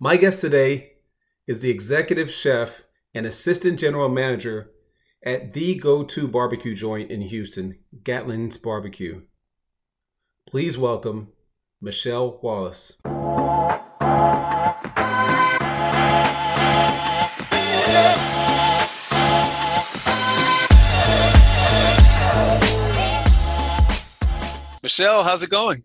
My guest today is the executive chef and assistant general manager at the go to barbecue joint in Houston, Gatlin's Barbecue. Please welcome Michelle Wallace. Michelle, how's it going?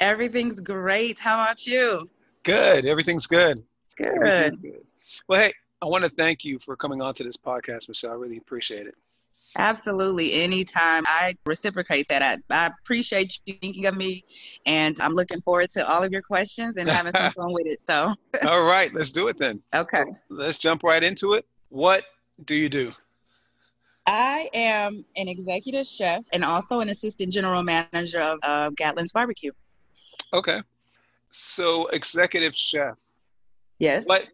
Everything's great. How about you? Good. Everything's good. Good. Everything's good. Well, hey, I want to thank you for coming on to this podcast, Michelle. I really appreciate it. Absolutely. Anytime. I reciprocate that. I, I appreciate you thinking of me, and I'm looking forward to all of your questions and having some fun with it. So, all right, let's do it then. Okay. Let's jump right into it. What do you do? I am an executive chef and also an assistant general manager of uh, Gatlin's Barbecue. Okay. So, executive chef. Yes. What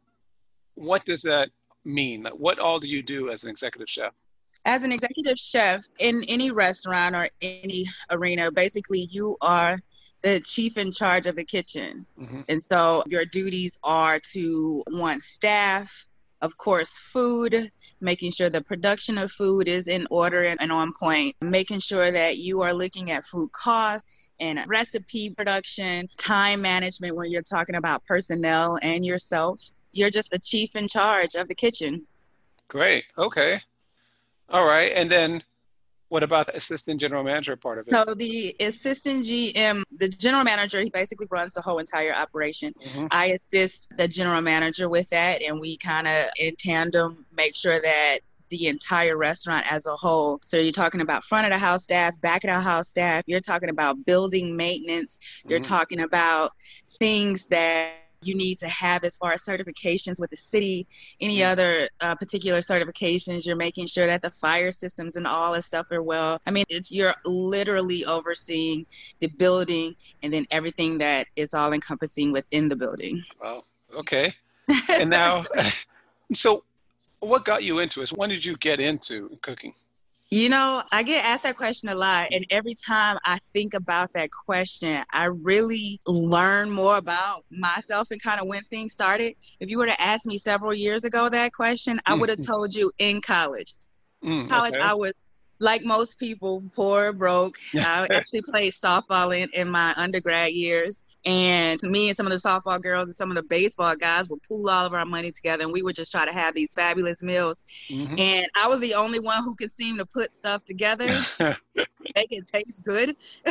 what does that mean? What all do you do as an executive chef? As an executive chef in any restaurant or any arena, basically you are the chief in charge of the kitchen. Mm-hmm. And so your duties are to want staff, of course, food, making sure the production of food is in order and on point, making sure that you are looking at food costs and recipe production, time management when you're talking about personnel and yourself. You're just the chief in charge of the kitchen. Great. Okay. All right. And then what about the assistant general manager part of it? So the assistant GM, the general manager, he basically runs the whole entire operation. Mm-hmm. I assist the general manager with that, and we kind of in tandem make sure that the entire restaurant as a whole. So you're talking about front of the house staff, back of the house staff. You're talking about building maintenance. You're mm-hmm. talking about things that you need to have as far as certifications with the city, any mm-hmm. other uh, particular certifications. You're making sure that the fire systems and all that stuff are well. I mean, it's you're literally overseeing the building and then everything that is all encompassing within the building. Wow. Okay. and now, so what got you into it? When did you get into cooking? You know, I get asked that question a lot. And every time I think about that question, I really learn more about myself and kind of when things started. If you were to ask me several years ago that question, I would have told you in college. Mm, college, okay. I was like most people, poor, broke. I actually played softball in, in my undergrad years. And me and some of the softball girls and some of the baseball guys would pool all of our money together and we would just try to have these fabulous meals. Mm-hmm. And I was the only one who could seem to put stuff together, make it taste good.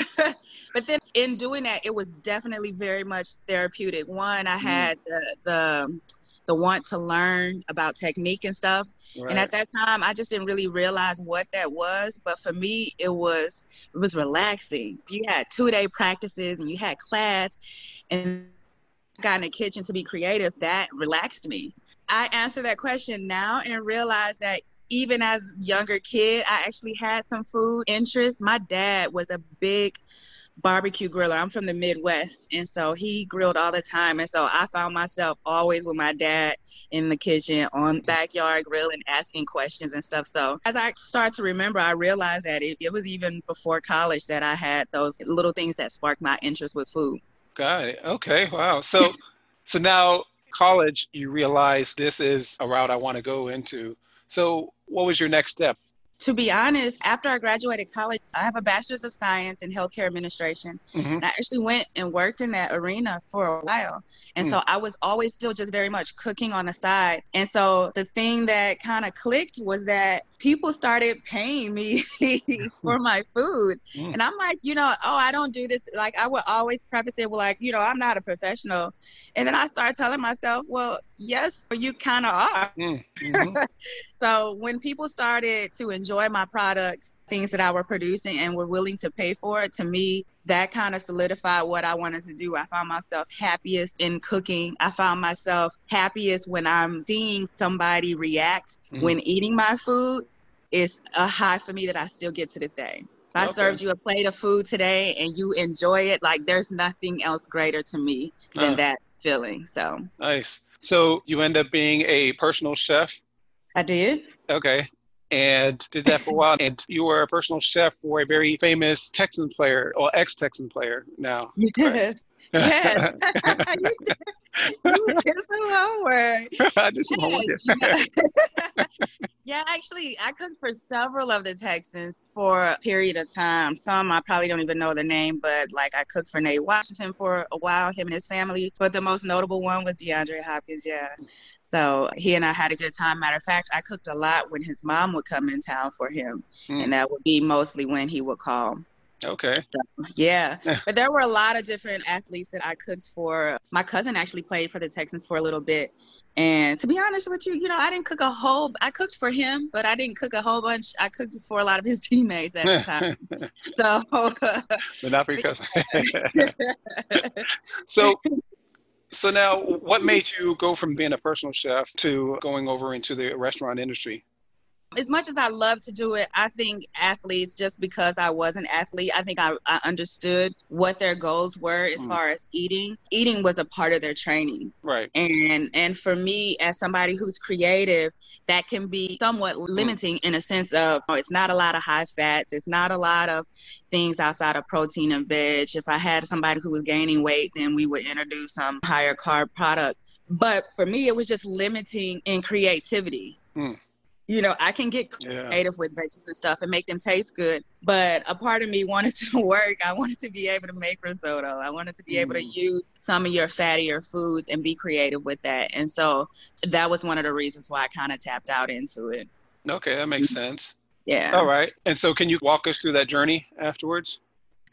but then in doing that, it was definitely very much therapeutic. One, I mm. had mm. the, the the want to learn about technique and stuff. Right. And at that time, I just didn't really realize what that was. But for me, it was it was relaxing. You had two day practices and you had class, and got in the kitchen to be creative. That relaxed me. I answer that question now and realize that even as younger kid, I actually had some food interest. My dad was a big barbecue griller. I'm from the Midwest, and so he grilled all the time. And so I found myself always with my dad in the kitchen on backyard grilling, asking questions and stuff. So as I start to remember, I realized that it, it was even before college that I had those little things that sparked my interest with food. Got it. Okay. Wow. So, so now college, you realize this is a route I want to go into. So, what was your next step? To be honest, after I graduated college, I have a bachelor's of science in healthcare administration. Mm-hmm. I actually went and worked in that arena for a while. And mm. so I was always still just very much cooking on the side. And so the thing that kind of clicked was that people started paying me for my food. Mm. And I'm like, you know, oh, I don't do this. Like, I would always preface it with, like, you know, I'm not a professional. And then I started telling myself, well, yes, you kind of are. Mm. Mm-hmm. so when people started to enjoy my product, things that I were producing and were willing to pay for it, to me, that kind of solidified what I wanted to do. I found myself happiest in cooking. I found myself happiest when I'm seeing somebody react mm-hmm. when eating my food. It's a high for me that I still get to this day. I okay. served you a plate of food today and you enjoy it, like there's nothing else greater to me than uh, that feeling. So nice. So you end up being a personal chef? I did. Okay and did that for a while. And you were a personal chef for a very famous Texan player or ex Texan player now. Yes. Yes. you, did, you did some homework. I did some homework. Yeah, actually, I cooked for several of the Texans for a period of time. Some I probably don't even know the name, but like I cooked for Nate Washington for a while, him and his family. But the most notable one was DeAndre Hopkins. Yeah. So he and I had a good time. Matter of fact, I cooked a lot when his mom would come in town for him, Mm. and that would be mostly when he would call. Okay. So, yeah, but there were a lot of different athletes that I cooked for. My cousin actually played for the Texans for a little bit. And to be honest with you, you know, I didn't cook a whole. I cooked for him, but I didn't cook a whole bunch. I cooked for a lot of his teammates at the time. So, but not for your cousin. so, so now, what made you go from being a personal chef to going over into the restaurant industry? As much as I love to do it, I think athletes, just because I was an athlete, I think I, I understood what their goals were as Mm. far as eating. Eating was a part of their training. Right. And and for me, as somebody who's creative, that can be somewhat limiting in a sense of oh, it's not a lot of high fats, it's not a lot of things outside of protein and veg. If I had somebody who was gaining weight, then we would introduce some higher carb product. But for me, it was just limiting in creativity. Mm. You know, I can get Yeah. creative with veggies and stuff and make them taste good. But a part of me wanted to work. I wanted to be able to make risotto. I wanted to be able to Mm. use some of your fattier foods and be creative with that. And so that was one of the reasons why I kind of tapped out into it. Okay, that makes sense. Yeah. All right. And so, can you walk us through that journey afterwards?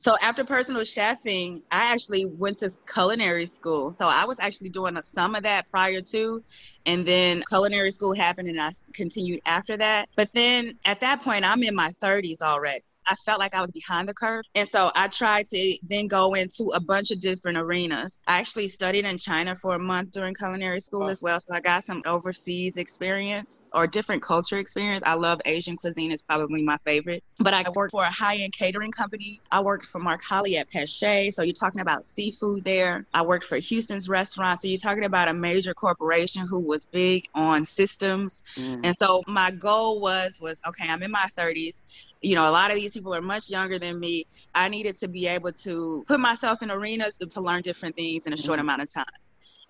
So after personal chefing, I actually went to culinary school. So I was actually doing some of that prior to, and then culinary school happened, and I continued after that. But then at that point, I'm in my 30s already. I felt like I was behind the curve. And so I tried to then go into a bunch of different arenas. I actually studied in China for a month during culinary school as well. So I got some overseas experience or different culture experience. I love Asian cuisine, it's probably my favorite. But I worked for a high end catering company. I worked for Mark Holley at Pesce. So you're talking about seafood there. I worked for Houston's restaurant. So you're talking about a major corporation who was big on systems. Mm. And so my goal was was okay, I'm in my 30s. You know, a lot of these people are much younger than me. I needed to be able to put myself in arenas to, to learn different things in a short Mhm. amount of time,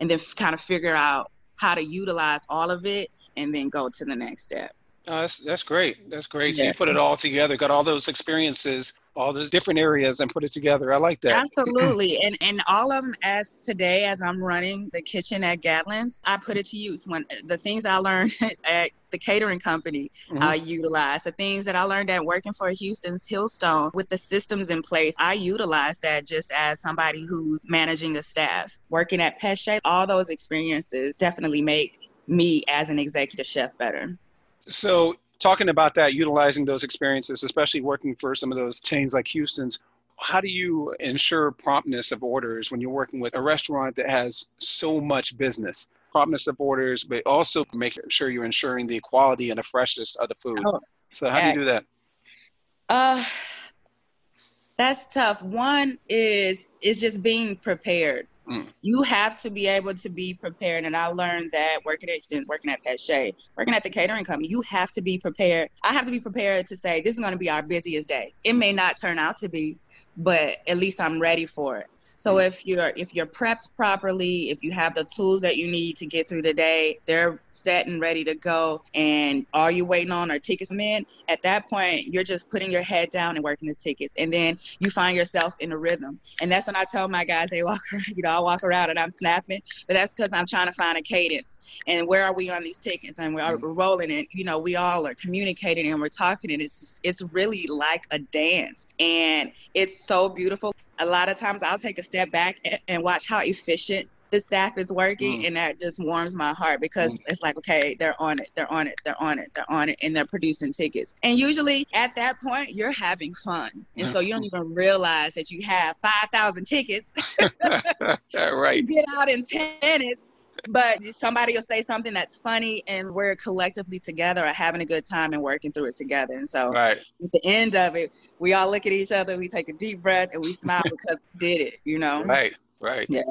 and then f- kind of figure out how to utilize all of it, and then go to the next step. Oh, that's that's great. That's great. So Yeah. you put it all together, got all those experiences, all those different areas, and put it together. I like that. Absolutely, and and all of them as today as I'm running the kitchen at Gatlin's, I put it to use. When the things I learned at the catering company, Mhm. I utilize the things that I learned at working for Houston's Hillstone with the systems in place. I utilize that just as somebody who's managing a staff, working at Pesce. All those experiences definitely make me as an executive chef better. So, talking about that, utilizing those experiences, especially working for some of those chains like Houston's, how do you ensure promptness of orders when you're working with a restaurant that has so much business? Promptness of orders, but also make sure you're ensuring the quality and the freshness of the food. Oh, so, how do you do that? Uh, that's tough. One is is just being prepared. Mm. You have to be able to be prepared, and I learned that working at working at Pesce, working at the catering company, you have to be prepared. I have to be prepared to say this is going to be our busiest day. It may not turn out to be, but at least I'm ready for it. So mm. if you're if you're prepped properly, if you have the tools that you need to get through the day, they're set and ready to go, and all you're waiting on are tickets in. At that point, you're just putting your head down and working the tickets, and then you find yourself in a rhythm. And that's when I tell my guys they walk around, you know, I walk around and I'm snapping, but that's because I'm trying to find a cadence. And where are we on these tickets? And we're, we're rolling it. You know, we all are communicating and we're talking, and it's it's really like a dance, and it's so beautiful a lot of times I'll take a step back and, and watch how efficient the staff is working, Mm. and that just warms my heart because Mm. it's like, okay, they're on it, they're on it, they're on it, they're on it, and they're producing tickets. And usually at that point, you're having fun, and so you don't even realize that you have five thousand tickets right. you get out in 10 minutes but somebody will say something that's funny and we're collectively together are having a good time and working through it together and so Right. at the end of it we all look at each other we take a deep breath and we smile because we did it you know Right. Right. Yeah.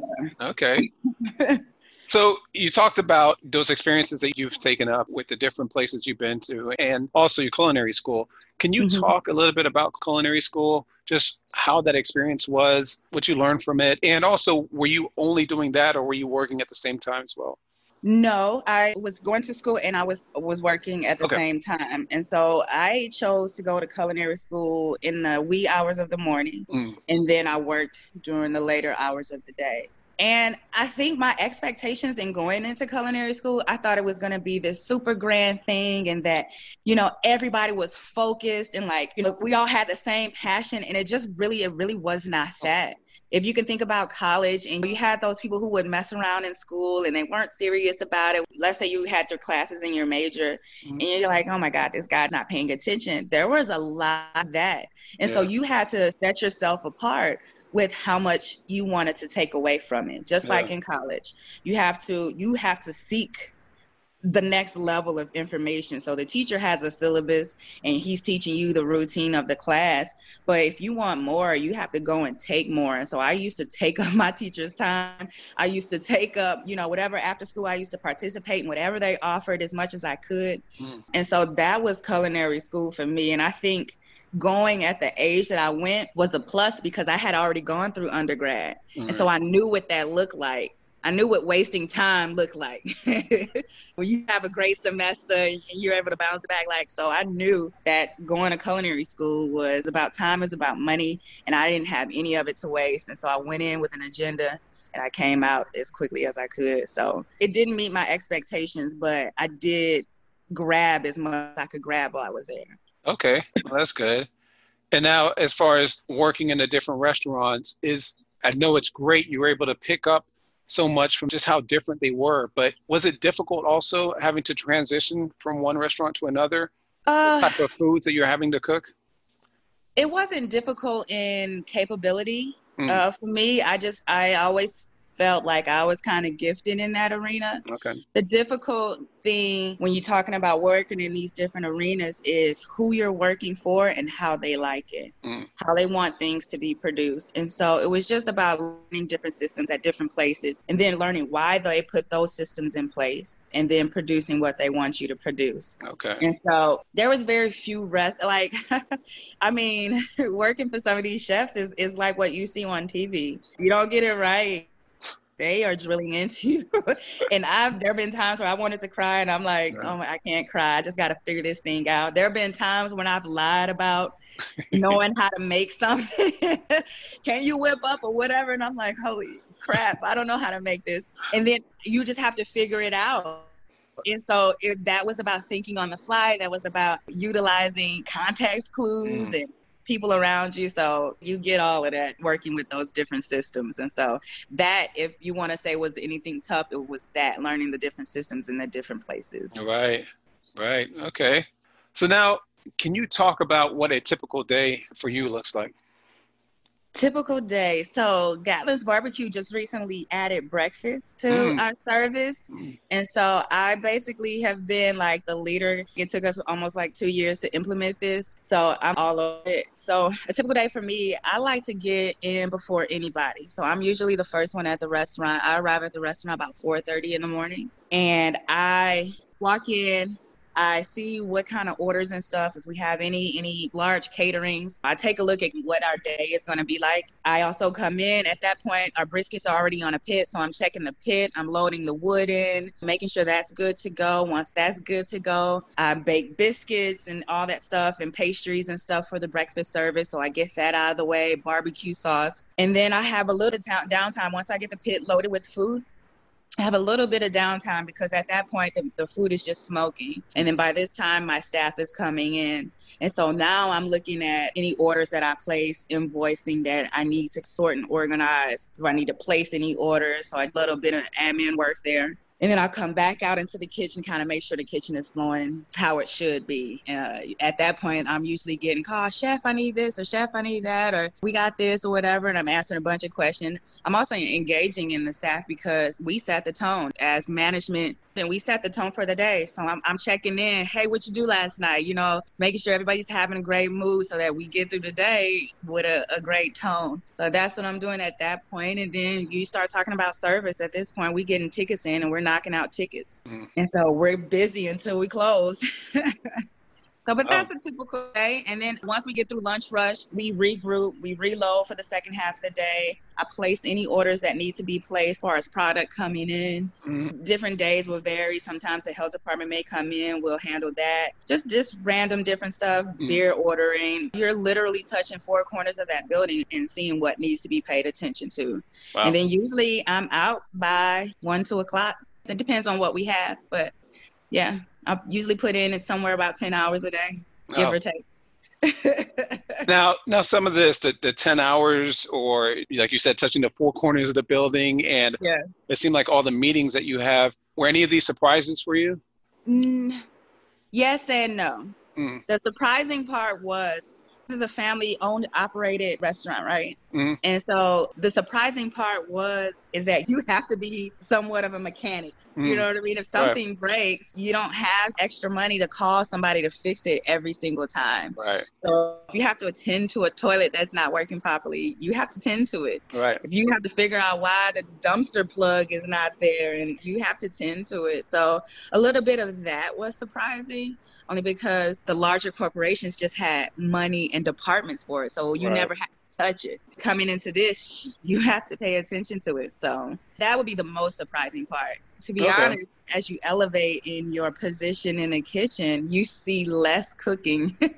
Okay. So you talked about those experiences that you've taken up with the different places you've been to and also your culinary school. Can you mm-hmm. talk a little bit about culinary school, just how that experience was, what you learned from it, and also were you only doing that or were you working at the same time as well? No, I was going to school and I was was working at the okay. same time. And so I chose to go to culinary school in the wee hours of the morning mm. and then I worked during the later hours of the day. And I think my expectations in going into culinary school, I thought it was going to be this super grand thing and that, you know, everybody was focused and like, you know, we all had the same passion. And it just really, it really was not that. If you can think about college and you had those people who would mess around in school and they weren't serious about it. Let's say you had your classes in your major mm-hmm. and you're like, oh my God, this guy's not paying attention. There was a lot of that. And yeah. so you had to set yourself apart with how much you wanted to take away from it. Just yeah. like in college you have to you have to seek the next level of information. So the teacher has a syllabus and he's teaching you the routine of the class. But if you want more you have to go and take more. And so i used to take up my teacher's time. I used to take up you know whatever after school i used to participate in whatever they offered as much as i could. Mm. and so that was culinary school for me. And i think going at the age that I went was a plus because I had already gone through undergrad. Mm-hmm. And so I knew what that looked like. I knew what wasting time looked like. when you have a great semester and you're able to bounce back, like, so I knew that going to culinary school was about time, is about money, and I didn't have any of it to waste. And so I went in with an agenda and I came out as quickly as I could. So it didn't meet my expectations, but I did grab as much as I could grab while I was there. Okay, well, that's good. And now, as far as working in the different restaurants, is I know it's great you were able to pick up so much from just how different they were, but was it difficult also having to transition from one restaurant to another? Uh, type of foods that you're having to cook? It wasn't difficult in capability. Mm. Uh, for me, I just I always felt like I was kind of gifted in that arena. Okay. The difficult thing when you're talking about working in these different arenas is who you're working for and how they like it, mm. how they want things to be produced. And so it was just about learning different systems at different places and then learning why they put those systems in place and then producing what they want you to produce. Okay. And so there was very few rest like I mean, working for some of these chefs is, is like what you see on TV. You don't get it right they are drilling into you. and I've there have been times where I wanted to cry and I'm like, oh my, I can't cry. I just got to figure this thing out. There have been times when I've lied about knowing how to make something. Can you whip up or whatever? And I'm like, holy crap, I don't know how to make this. And then you just have to figure it out. And so it, that was about thinking on the fly. That was about utilizing context clues mm. and people around you. So you get all of that working with those different systems. And so that, if you want to say was anything tough, it was that learning the different systems in the different places. Right, right. Okay. So now, can you talk about what a typical day for you looks like? Typical day. So Gatlin's Barbecue just recently added breakfast to mm. our service. Mm. And so I basically have been like the leader. It took us almost like two years to implement this. So I'm all of it. So a typical day for me, I like to get in before anybody. So I'm usually the first one at the restaurant. I arrive at the restaurant about 4:30 in the morning. And I walk in, I see what kind of orders and stuff. If we have any any large caterings, I take a look at what our day is going to be like. I also come in at that point. Our briskets are already on a pit, so I'm checking the pit. I'm loading the wood in, making sure that's good to go. Once that's good to go, I bake biscuits and all that stuff and pastries and stuff for the breakfast service. So I get that out of the way. Barbecue sauce, and then I have a little downtime once I get the pit loaded with food. Have a little bit of downtime because at that point the, the, food is just smoking. And then by this time my staff is coming in. And so now I'm looking at any orders that I place, invoicing that I need to sort and organize. Do I need to place any orders? So a little bit of admin work there and then I'll come back out into the kitchen, kind of make sure the kitchen is flowing how it should be. Uh, at that point, I'm usually getting called, Chef, I need this, or Chef, I need that, or we got this, or whatever. And I'm answering a bunch of questions. I'm also engaging in the staff because we set the tone. As management, and we set the tone for the day. So I'm, I'm checking in. Hey, what you do last night? You know, making sure everybody's having a great mood so that we get through the day with a, a great tone. So that's what I'm doing at that point. And then you start talking about service. At this point, we getting tickets in and we're knocking out tickets. Mm. And so we're busy until we close. So, but that's oh. a typical day. And then once we get through lunch rush, we regroup, we reload for the second half of the day. I place any orders that need to be placed as far as product coming in. Mm-hmm. Different days will vary. Sometimes the health department may come in, we'll handle that. Just just random different stuff, mm-hmm. beer ordering. You're literally touching four corners of that building and seeing what needs to be paid attention to. Wow. And then usually I'm out by one, two o'clock. It depends on what we have, but yeah, I usually put in it somewhere about 10 hours a day, give oh. or take. now, now some of this, the, the 10 hours or like you said, touching the four corners of the building and yeah. it seemed like all the meetings that you have, were any of these surprises for you? Mm, yes and no. Mm. The surprising part was is a family owned operated restaurant right? Mm-hmm. and so the surprising part was is that you have to be somewhat of a mechanic mm-hmm. you know what i mean? If something right. breaks you don't have extra money to call somebody to fix it every single time. Right. So if you have to attend to a toilet that's not working properly you have to tend to it. Right. If you have to figure out why the dumpster plug is not there and you have to tend to it. So a little bit of that was surprising only because the larger corporations just had money and departments for it. So you right. never had to touch it. Coming into this, you have to pay attention to it. So that would be the most surprising part. To be okay. honest, as you elevate in your position in the kitchen, you see less cooking than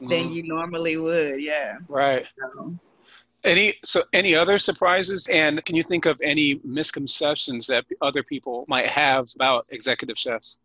mm-hmm. you normally would. Yeah. Right. So. Any so any other surprises? And can you think of any misconceptions that other people might have about executive chefs?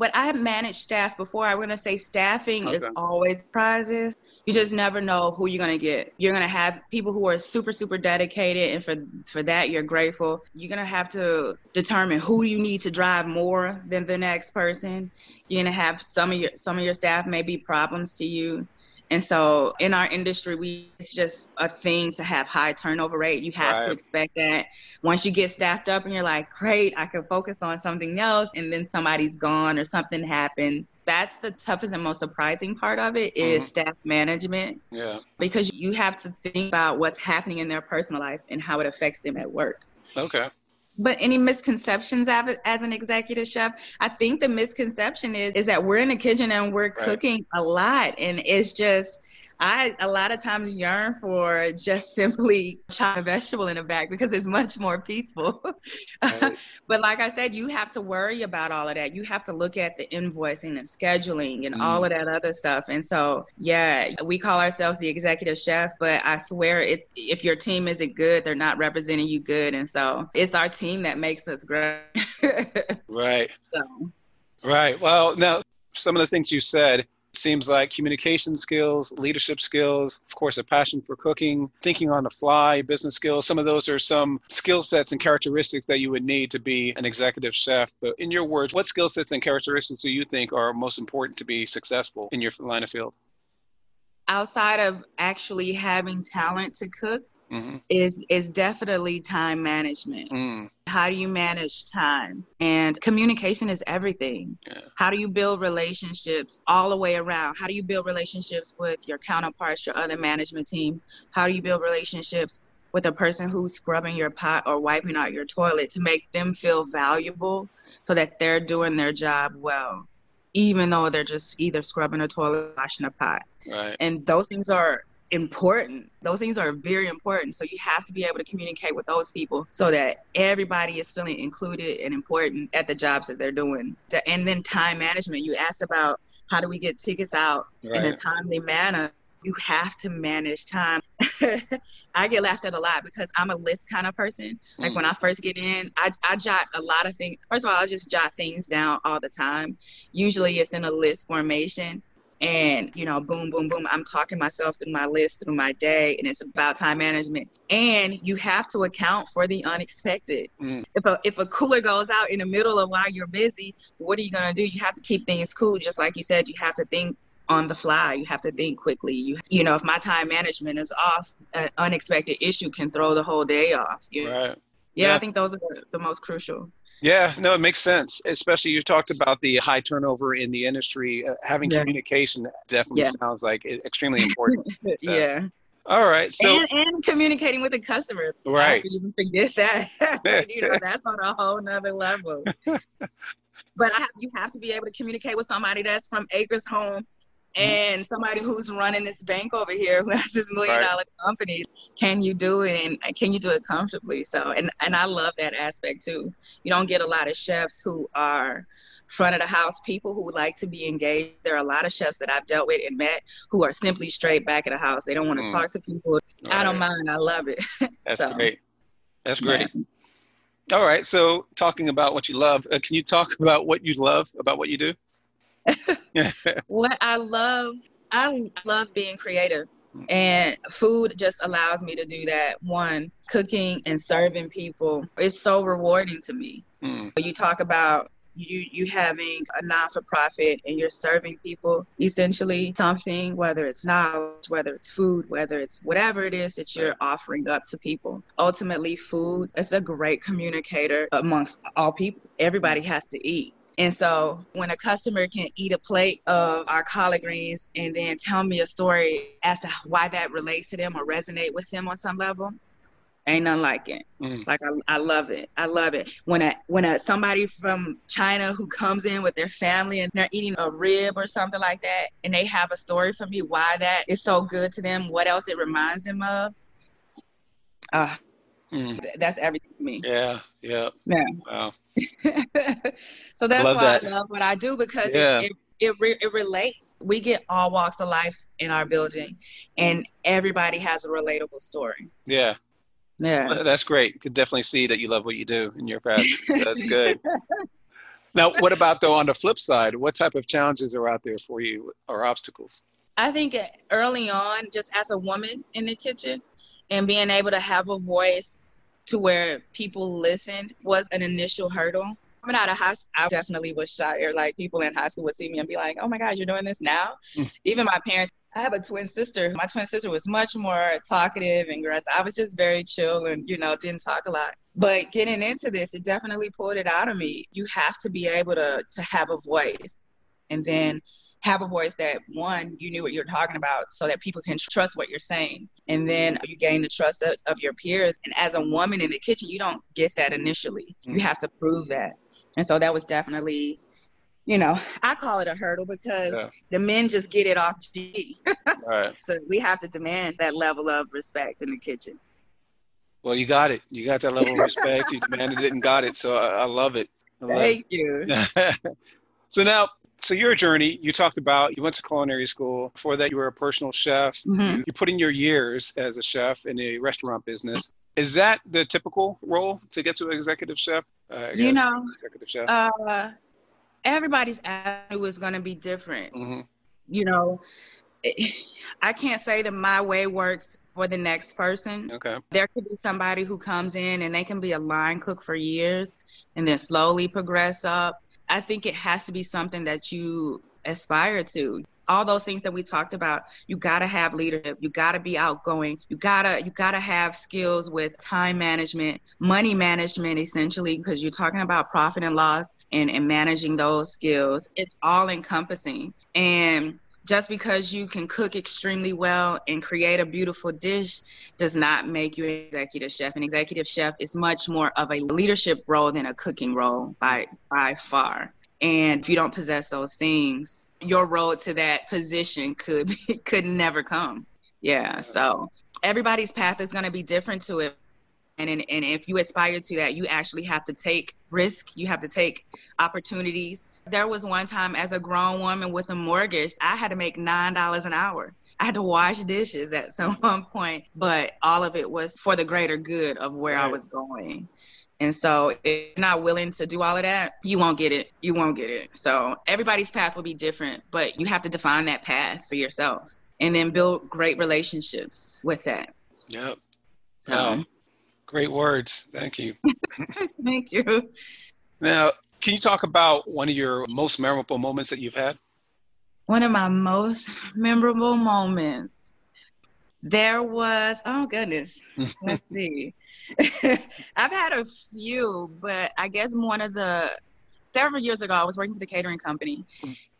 But I have managed staff before. I'm gonna say staffing okay. is always prizes. You just never know who you're gonna get. You're gonna have people who are super, super dedicated, and for for that you're grateful. You're gonna have to determine who you need to drive more than the next person. You're gonna have some of your some of your staff may be problems to you. And so in our industry, we it's just a thing to have high turnover rate. You have right. to expect that once you get staffed up and you're like, great, I can focus on something else, and then somebody's gone or something happened. That's the toughest and most surprising part of it is mm-hmm. staff management. Yeah. Because you have to think about what's happening in their personal life and how it affects them at work. Okay but any misconceptions as an executive chef i think the misconception is is that we're in the kitchen and we're right. cooking a lot and it's just I a lot of times yearn for just simply chop a vegetable in a bag because it's much more peaceful. Right. but like I said, you have to worry about all of that. You have to look at the invoicing and scheduling and mm. all of that other stuff. And so, yeah, we call ourselves the executive chef, but I swear it's if your team isn't good, they're not representing you good. And so it's our team that makes us great. right. So. Right. Well, now some of the things you said Seems like communication skills, leadership skills, of course, a passion for cooking, thinking on the fly, business skills. Some of those are some skill sets and characteristics that you would need to be an executive chef. But in your words, what skill sets and characteristics do you think are most important to be successful in your line of field? Outside of actually having talent to cook, mm-hmm. is is definitely time management. Mm. How do you manage time? And communication is everything. Yeah. How do you build relationships all the way around? How do you build relationships with your counterparts, your other management team? How do you build relationships with a person who's scrubbing your pot or wiping out your toilet to make them feel valuable so that they're doing their job well, even though they're just either scrubbing a toilet, or washing a pot. Right. And those things are important. Those things are very important. So you have to be able to communicate with those people so that everybody is feeling included and important at the jobs that they're doing. And then time management. You asked about how do we get tickets out right. in a timely manner. You have to manage time. I get laughed at a lot because I'm a list kind of person. Like mm. when I first get in, I, I jot a lot of things. First of all, I just jot things down all the time. Usually it's in a list formation and you know boom boom boom i'm talking myself through my list through my day and it's about time management. And you have to account for the unexpected. Mm. if a if a cooler goes out in the middle of while you're busy what are you going to do? You have to keep things cool just like you said you have to think on the fly you have to think quickly. You you know if my time management is off an unexpected issue can throw the whole day off you know? right. Yeah, yeah, i think those are the, the most crucial Yeah, no, it makes sense. Especially you talked about the high turnover in the industry. Uh, having Yeah. communication definitely Yeah. sounds like extremely important. yeah. All right, so and, and communicating with the customer. Right. Didn't forget that. you know, that's on a whole nother level. but I have, you have to be able to communicate with somebody that's from Acres Home and somebody who's running this bank over here who has this million Right. dollar company. Can you do it and can you do it comfortably? So and and I love that aspect too. You don't get a lot of chefs who are front of the house people who would like to be engaged. There are a lot of chefs that I've dealt with and met who are simply straight back of the house. They don't want to Mm. talk to people. I don't mind. I love it. That's so. great. That's great. Yeah. All right, so talking about what you love, uh, can you talk about what you love about what you do? What I love, I love being creative. And food just allows me to do that. One, cooking and serving people is so rewarding to me. Mm, You talk about you you having a non-for-profit and you're serving people essentially something whether it's knowledge whether it's food whether it's whatever it is that you're offering up to people ultimately food is a great communicator amongst all people everybody has to eat and so when a customer can eat a plate of our collard greens and then tell me a story as to why that relates to them or resonate with them on some level ain't nothing like it mm, like I, I love it. I love it. When a when a somebody from China who comes in with their family and they're eating a rib or something like that, and they have a story for me why that is so good to them, what else it reminds them of. Uh, mm. that's everything to me. Yeah, yeah. Yeah. Wow. so that's Love why that. I love what I do because Yeah. it, it, it, re- it relates. We get all walks of life in our building, and everybody has a relatable story. Yeah, Yeah. that's great. Could definitely see that you love what you do in your passion. So that's good. Now, what about though on the flip side? What type of challenges are out there for you or obstacles? I think early on, just as a woman in the kitchen and being able to have a voice to where people listened was an initial hurdle. Coming out of high school, I definitely was shy. Or like people in high school would see me and be like, oh my God, you're doing this now? Mm. Even my parents, I have a twin sister. My twin sister was much more talkative and aggressive. I was just very chill and, you know, didn't talk a lot. But getting into this, it definitely pulled it out of me. You have to be able to to have a voice. And then have a voice that one you knew what you're talking about so that people can trust what you're saying and then you gain the trust of, of your peers and as a woman in the kitchen you don't get that initially you mm-hmm. have to prove that and so that was definitely you know i call it a hurdle because Yeah. the men just get it off g right. so we have to demand that level of respect in the kitchen Well, you got it. You got that level of respect. You demanded it and got it. So I, I love it. I love thank you so now, so your journey, you talked about you went to culinary school. Before that, you were a personal chef. Mhm. You, you put in your years as a chef in a restaurant business. Is that the typical role to get to executive chef? Uh, You know, executive chef. uh everybody's avenue is going to be different hmm you know, I can't say that my way works for the next person. Okay. There could be somebody who comes in and they can be a line cook for years and then slowly progress up. I think it has to be something that you aspire to. All those things that we talked about, you gotta have leadership, you gotta be outgoing, you gotta you gotta have skills with time management, money management essentially, because you're talking about profit and loss and, and managing those skills. It's all encompassing. And just because you can cook extremely well and create a beautiful dish does not make you an executive chef. An executive chef is much more of a leadership role than a cooking role by by far. And if you don't possess those things, your road to that position could be, could never come. Yeah. So everybody's path is going to be different to it. And, and, and if you aspire to that, you actually have to take risk. You have to take opportunities. There was one time as a grown woman with a mortgage, I had to make $9 an hour. I had to wash dishes at some one point, but all of it was for the greater good of where I was going. And so if you're not willing to do all of that, you won't get it. You won't get it. So everybody's path will be different, but you have to define that path for yourself and then build great relationships with that. Yep. So Wow. Great words. Thank you. thank you. Now, can you talk about one of your most memorable moments that you've had? One of my most memorable moments. There was, oh goodness, let's see. I've had a few, but I guess one of the several years ago, I was working for the catering company,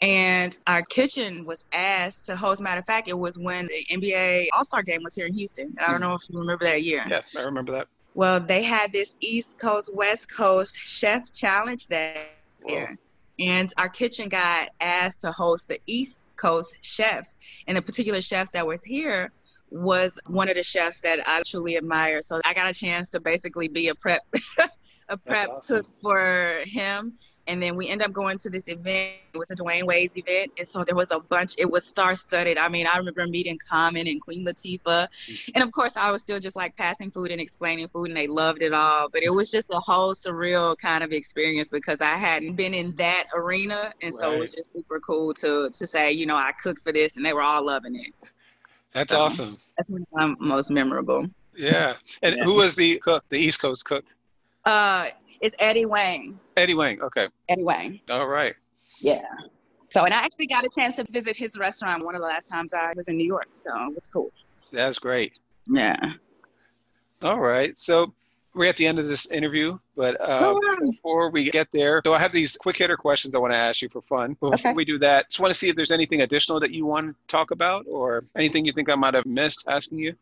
and our kitchen was asked to host. Matter of fact, it was when the NBA All Star Game was here in Houston. I don't hmm. know if you remember that year. Yes, I remember that. Well, they had this East Coast West Coast chef challenge that year, and our kitchen got asked to host the East Coast chefs, and the particular chefs that was here was one of the chefs that I truly admire. So I got a chance to basically be a prep a prep awesome. cook for him. And then we end up going to this event. It was a Dwyane Wade's event. And so there was a bunch, it was star studded. I mean, I remember meeting Common and Queen Latifah. Mm-hmm. And of course, I was still just like passing food and explaining food, and they loved it all. But it was just a whole surreal kind of experience because I hadn't been in that arena. And right. so it was just super cool to, to say, you know, I cooked for this, and they were all loving it. That's so, awesome. That's my most memorable. Yeah. And yeah. who was the cook, the East Coast cook? Uh, it's Eddie Huang. Eddie Huang. Okay. Eddie Huang. All right. Yeah. So, and I actually got a chance to visit his restaurant one of the last times I was in New York. So it was cool. That's great. Yeah. All right. So we're at the end of this interview, but uh, before we get there, so I have these quick hitter questions I want to ask you for fun. But before okay. we do that, just want to see if there's anything additional that you want to talk about or anything you think I might have missed asking you.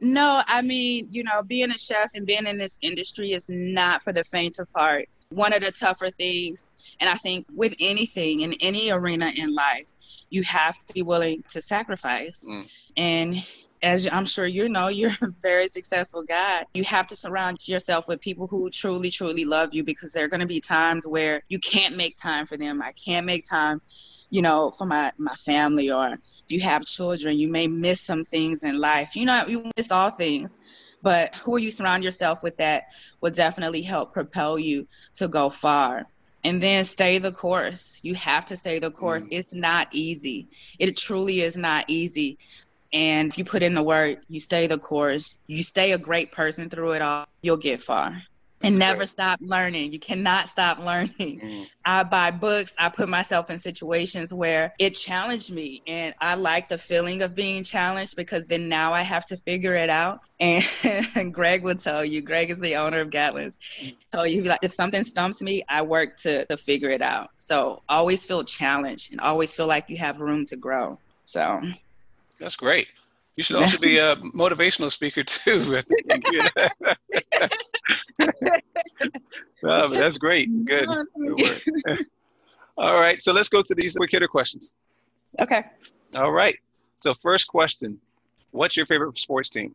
No, I mean, you know, being a chef and being in this industry is not for the faint of heart. One of the tougher things, and I think with anything in any arena in life, you have to be willing to sacrifice. Mm. And as I'm sure you know, you're a very successful guy. You have to surround yourself with people who truly, truly love you because there are going to be times where you can't make time for them. I can't make time, you know, for my, my family or you have children, you may miss some things in life. You know, you miss all things. But who you surround yourself with that will definitely help propel you to go far. And then stay the course. You have to stay the course. Mm. It's not easy. It truly is not easy. And if you put in the work, you stay the course, you stay a great person through it all, you'll get far and never stop learning. You cannot stop learning. Mm. I buy books. I put myself in situations where it challenged me, and I like the feeling of being challenged because then now I have to figure it out. And, and Greg will tell you. Greg is the owner of Gatlin's. Tell you like if something stumps me, I work to to figure it out. So always feel challenged and always feel like you have room to grow. So that's great. You should also be a motivational speaker too. no, that's great. Good. Good All right. So let's go to these quick hitter questions. Okay. All right. So first question, what's your favorite sports team?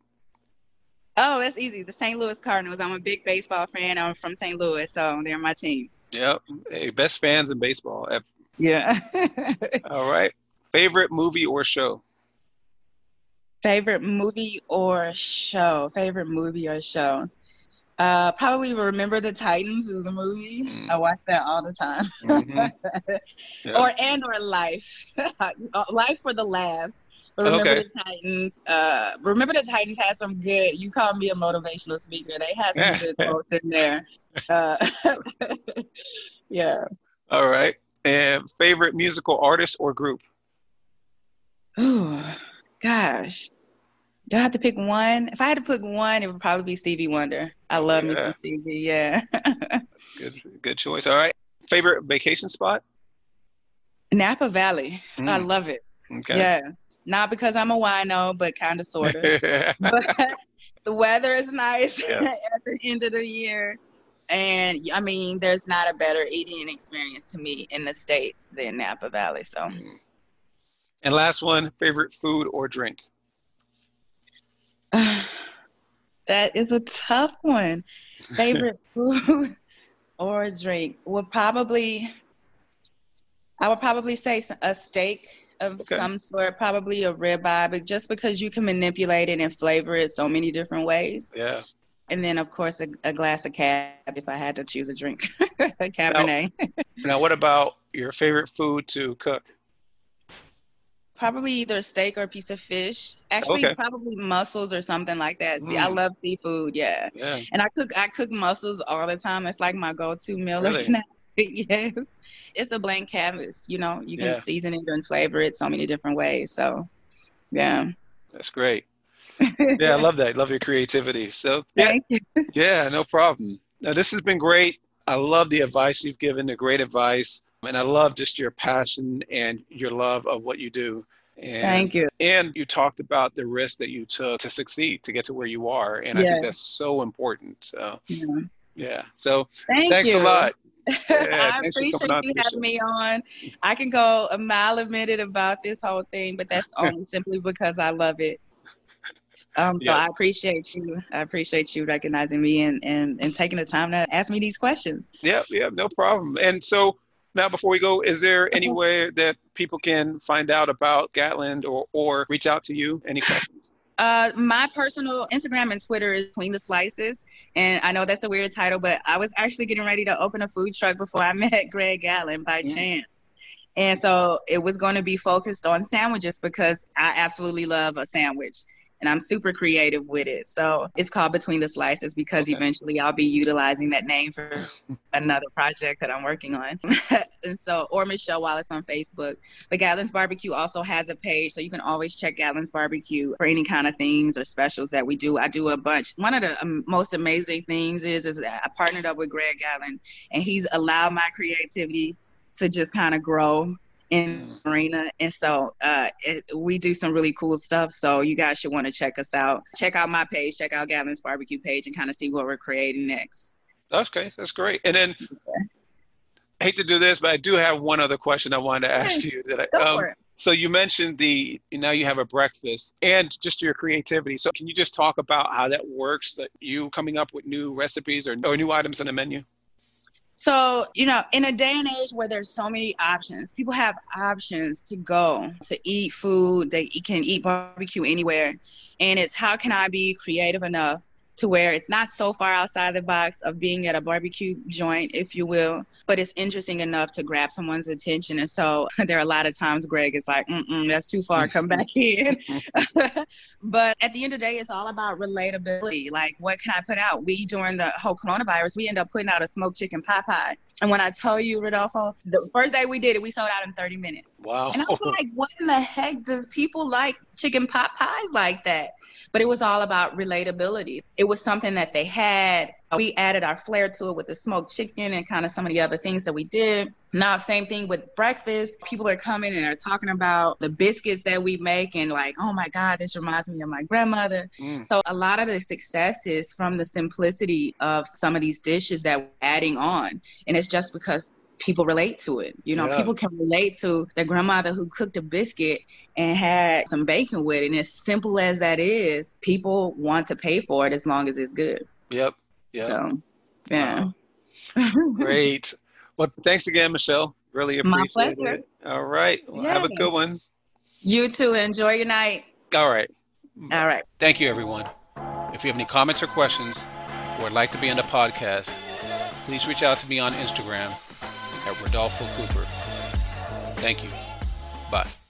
Oh, that's easy. The St. Louis Cardinals. I'm a big baseball fan. I'm from St. Louis, so they're my team. Yep. Hey, best fans in baseball ever. Yeah. All right. Favorite movie or show? Favorite movie or show? Favorite movie or show? Uh, probably Remember the Titans is a movie. Mm. I watch that all the time. Mm-hmm. yeah. Or and or Life, Life for the laughs. Remember okay. the Titans. Uh, Remember the Titans had some good. You call me a motivational speaker. They had some good quotes in there. Uh, yeah. All right. And favorite musical artist or group? Oh, gosh. Do I have to pick one? If I had to pick one, it would probably be Stevie Wonder. I love yeah. me some Stevie. Yeah. That's good. Good choice. All right. Favorite vacation spot? Napa Valley. Mm. I love it. Okay. Yeah. Not because I'm a wino, but kind of sort of. but the weather is nice yes. at the end of the year. And I mean, there's not a better eating experience to me in the States than Napa Valley. So. Mm. And last one, favorite food or drink? that is a tough one. Favorite food or drink would probably, I would probably say a steak of okay. some sort, probably a ribeye, but just because you can manipulate it and flavor it so many different ways. Yeah. And then, of course, a, a glass of cab if I had to choose a drink, a Cabernet. Now, now, what about your favorite food to cook? Probably either steak or a piece of fish. Actually, okay. probably mussels or something like that. See, mm. I love seafood. Yeah. yeah. And I cook. I cook mussels all the time. It's like my go-to meal really? or snack. yes. It's a blank canvas. You know, you can yeah. season it and flavor it so many different ways. So, yeah. That's great. yeah, I love that. Love your creativity. So yeah, Thank you. yeah, no problem. Now this has been great. I love the advice you've given, the great advice, and I love just your passion and your love of what you do. And, Thank you. And you talked about the risk that you took to succeed, to get to where you are, and I think that's so important. So yeah, yeah. So Thank thanks you. a lot. Yeah, I appreciate you having me on. I can go a mile a minute about this whole thing, but that's only simply because I love it. Um, so I appreciate you. I appreciate you recognizing me and, and, and taking the time to ask me these questions. Yeah, yeah, no problem. And so now, before we go, is there any way that people can find out about Gatlin or, or reach out to you? Any questions? Uh, my personal Instagram and Twitter is Between the Slices. And I know that's a weird title, but I was actually getting ready to open a food truck before I met Greg Gatlin by mm-hmm. chance. And so it was going to be focused on sandwiches because I absolutely love a sandwich and I'm super creative with it. So it's called Between the Slices because okay. eventually I'll be utilizing that name for another project that I'm working on. and so, or Michelle Wallace on Facebook. But Gatlin's Barbecue also has a page, so you can always check Gatlin's Barbecue for any kind of things or specials that we do. I do a bunch. One of the um, most amazing things is, is that I partnered up with Greg Gatlin, and he's allowed my creativity to just kind of grow in mm. arena and so uh, it, we do some really cool stuff so you guys should want to check us out. Check out my page check out Gatlin's barbecue page and kind of see what we're creating next. Okay that's great. And then. I hate to do this but i do have one other question i wanted to ask you that I, um, so you mentioned the now you have a breakfast and just your creativity. So can you just talk about how that works that you coming up with new recipes or, or new items on the menu so, you know, in a day and age where there's so many options, people have options to go to eat food. They can eat barbecue anywhere. And it's how can I be creative enough to where it's not so far outside the box of being at a barbecue joint, if you will, but it's interesting enough to grab someone's attention. And so there are a lot of times Greg is like, mm that's too far, come back in. but at the end of the day, it's all about relatability. Like, what can I put out? We, during the whole coronavirus, we end up putting out a smoked chicken pot pie. And when I tell you, Rodolfo, the first day we did it, we sold out in 30 minutes. Wow. And I was like, what in the heck does people like chicken pot pies like that? But it was all about relatability. It was something that they had. We added our flair to it with the smoked chicken and kind of some of the other things that we did. Now, same thing with breakfast. People are coming and are talking about the biscuits that we make and like, oh my God, this reminds me of my grandmother. Mm. So a lot of the success is from the simplicity of some of these dishes that we're adding on. And it's just because people relate to it. You know, yeah. people can relate to their grandmother who cooked a biscuit and had some bacon with it. And as simple as that is, people want to pay for it as long as it's good. Yep. Yep. So, yeah. Wow. Great. Well, thanks again, Michelle. Really appreciate it. All right. Well, yes. Have a good one. You too. Enjoy your night. All right. All right. Thank you, everyone. If you have any comments or questions or would like to be on the podcast, please reach out to me on Instagram at Rodolfo Cooper. Thank you. Bye.